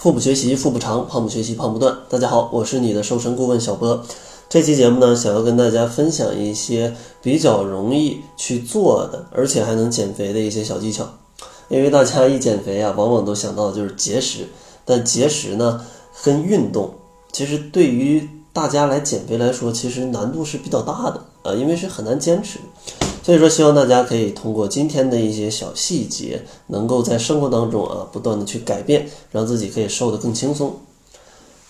腹部学习腹部长，胖不学习胖不断。大家好，我是你的瘦身顾问小波。这期节目呢，想要跟大家分享一些比较容易去做的，而且还能减肥的一些小技巧。因为大家一减肥啊，往往都想到的就是节食，但节食呢跟运动，其实对于大家来减肥来说，其实难度是比较大的啊，因为是很难坚持。所以说，希望大家可以通过今天的一些小细节，能够在生活当中啊，不断的去改变，让自己可以瘦得更轻松。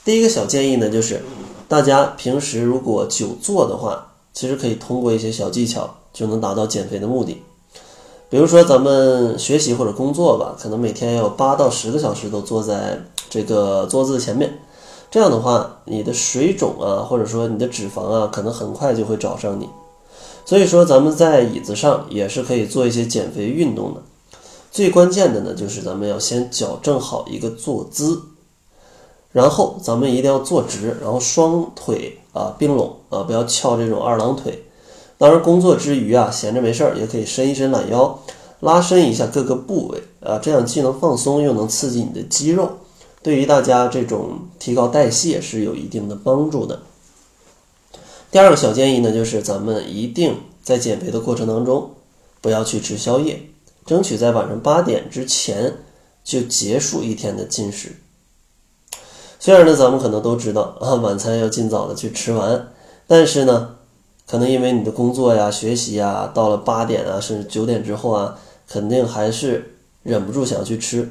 第一个小建议呢，就是大家平时如果久坐的话，其实可以通过一些小技巧就能达到减肥的目的。比如说咱们学习或者工作吧，可能每天要八到十个小时都坐在这个桌子前面，这样的话，你的水肿啊，或者说你的脂肪啊，可能很快就会找上你。所以说，咱们在椅子上也是可以做一些减肥运动的。最关键的呢，就是咱们要先矫正好一个坐姿，然后咱们一定要坐直，然后双腿啊并拢啊，不要翘这种二郎腿。当然，工作之余啊，闲着没事儿也可以伸一伸懒腰，拉伸一下各个部位啊，这样既能放松，又能刺激你的肌肉，对于大家这种提高代谢是有一定的帮助的。第二个小建议呢，就是咱们一定在减肥的过程当中，不要去吃宵夜，争取在晚上八点之前就结束一天的进食。虽然呢，咱们可能都知道啊，晚餐要尽早的去吃完，但是呢，可能因为你的工作呀、学习呀，到了八点啊，甚至九点之后啊，肯定还是忍不住想要去吃。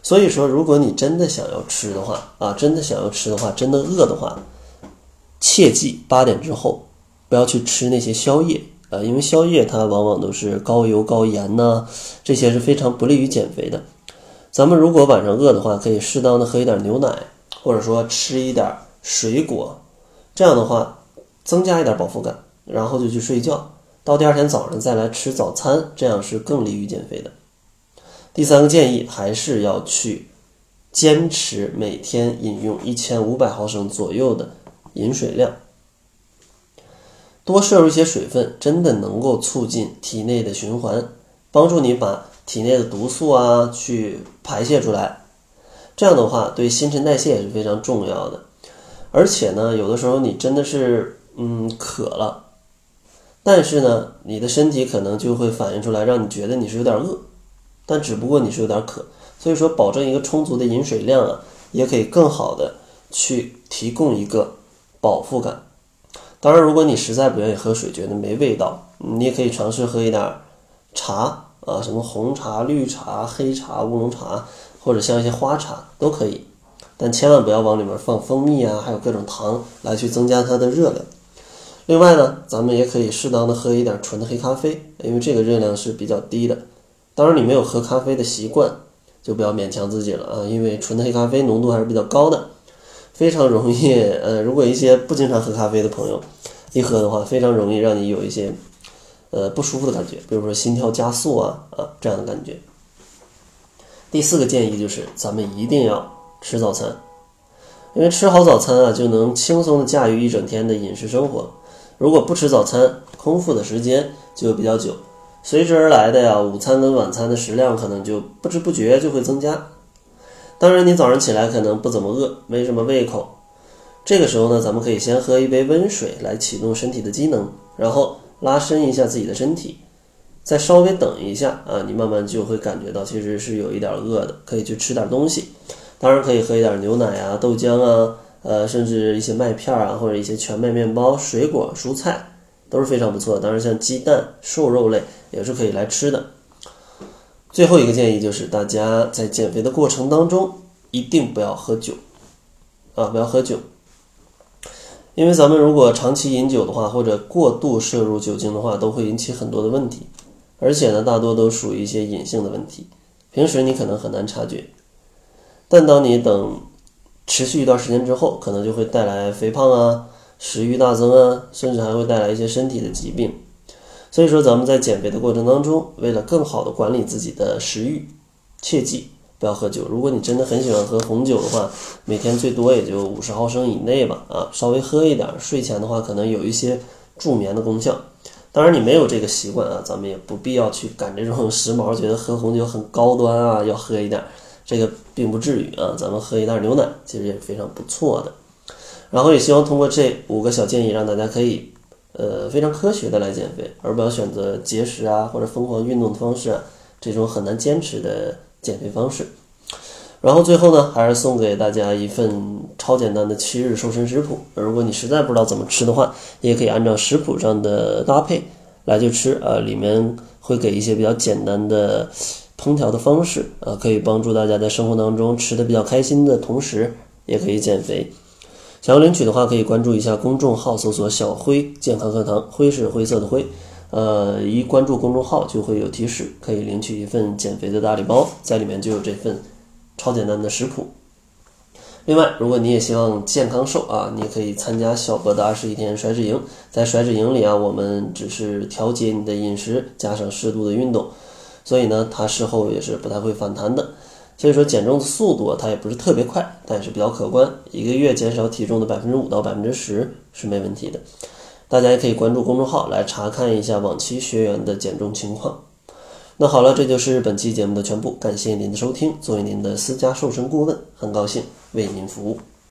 所以说，如果你真的想要吃的话啊，真的想要吃的话，真的饿的话。切记八点之后不要去吃那些宵夜啊，因为宵夜它往往都是高油高盐呐，这些是非常不利于减肥的。咱们如果晚上饿的话，可以适当的喝一点牛奶，或者说吃一点水果，这样的话增加一点饱腹感，然后就去睡觉，到第二天早上再来吃早餐，这样是更利于减肥的。第三个建议还是要去坚持每天饮用一千五百毫升左右的。饮水量，多摄入一些水分，真的能够促进体内的循环，帮助你把体内的毒素啊去排泄出来。这样的话，对新陈代谢也是非常重要的。而且呢，有的时候你真的是嗯渴了，但是呢，你的身体可能就会反映出来，让你觉得你是有点饿，但只不过你是有点渴。所以说，保证一个充足的饮水量啊，也可以更好的去提供一个。饱腹感。当然，如果你实在不愿意喝水，觉得没味道，你也可以尝试喝一点茶啊，什么红茶、绿茶、黑茶、乌龙茶，或者像一些花茶都可以。但千万不要往里面放蜂蜜啊，还有各种糖来去增加它的热量。另外呢，咱们也可以适当的喝一点纯的黑咖啡，因为这个热量是比较低的。当然，你没有喝咖啡的习惯，就不要勉强自己了啊，因为纯的黑咖啡浓度还是比较高的。非常容易，呃，如果一些不经常喝咖啡的朋友，一喝的话，非常容易让你有一些，呃，不舒服的感觉，比如说心跳加速啊啊这样的感觉。第四个建议就是，咱们一定要吃早餐，因为吃好早餐啊，就能轻松的驾驭一整天的饮食生活。如果不吃早餐，空腹的时间就比较久，随之而来的呀，午餐跟晚餐的食量可能就不知不觉就会增加。当然，你早上起来可能不怎么饿，没什么胃口。这个时候呢，咱们可以先喝一杯温水来启动身体的机能，然后拉伸一下自己的身体，再稍微等一下啊，你慢慢就会感觉到其实是有一点饿的，可以去吃点东西。当然可以喝一点牛奶啊、豆浆啊，呃，甚至一些麦片啊，或者一些全麦面包、水果、蔬菜都是非常不错的。当然，像鸡蛋、瘦肉类也是可以来吃的。最后一个建议就是，大家在减肥的过程当中一定不要喝酒，啊，不要喝酒，因为咱们如果长期饮酒的话，或者过度摄入酒精的话，都会引起很多的问题，而且呢，大多都属于一些隐性的问题，平时你可能很难察觉，但当你等持续一段时间之后，可能就会带来肥胖啊、食欲大增啊，甚至还会带来一些身体的疾病。所以说，咱们在减肥的过程当中，为了更好的管理自己的食欲，切记不要喝酒。如果你真的很喜欢喝红酒的话，每天最多也就五十毫升以内吧，啊，稍微喝一点。睡前的话，可能有一些助眠的功效。当然，你没有这个习惯啊，咱们也不必要去赶这种时髦，觉得喝红酒很高端啊，要喝一点。这个并不至于啊，咱们喝一袋牛奶其实也是非常不错的。然后也希望通过这五个小建议，让大家可以呃非常科学的来减肥，而不要选择节食啊或者疯狂运动的方式啊这种很难坚持的减肥方式。然后最后呢，还是送给大家一份超简单的七日瘦身食谱。如果你实在不知道怎么吃的话，也可以按照食谱上的搭配来去吃啊，里面会给一些比较简单的烹调的方式啊，可以帮助大家在生活当中吃的比较开心的同时，也可以减肥。想要领取的话，可以关注一下公众号，搜索“小辉健康课堂”，灰是灰色的灰。呃，一关注公众号就会有提示，可以领取一份减肥的大礼包，在里面就有这份。超简单的食谱。另外，如果你也希望健康瘦啊，你也可以参加小博的二十一天甩脂营。在甩脂营里啊，我们只是调节你的饮食，加上适度的运动，所以呢，它事后也是不太会反弹的。所以说，减重的速度啊它也不是特别快，但是比较可观。一个月减少体重的百分之五到百分之十是没问题的。大家也可以关注公众号来查看一下往期学员的减重情况。那好了，这就是本期节目的全部。感谢您的收听。作为您的私家瘦身顾问，很高兴为您服务。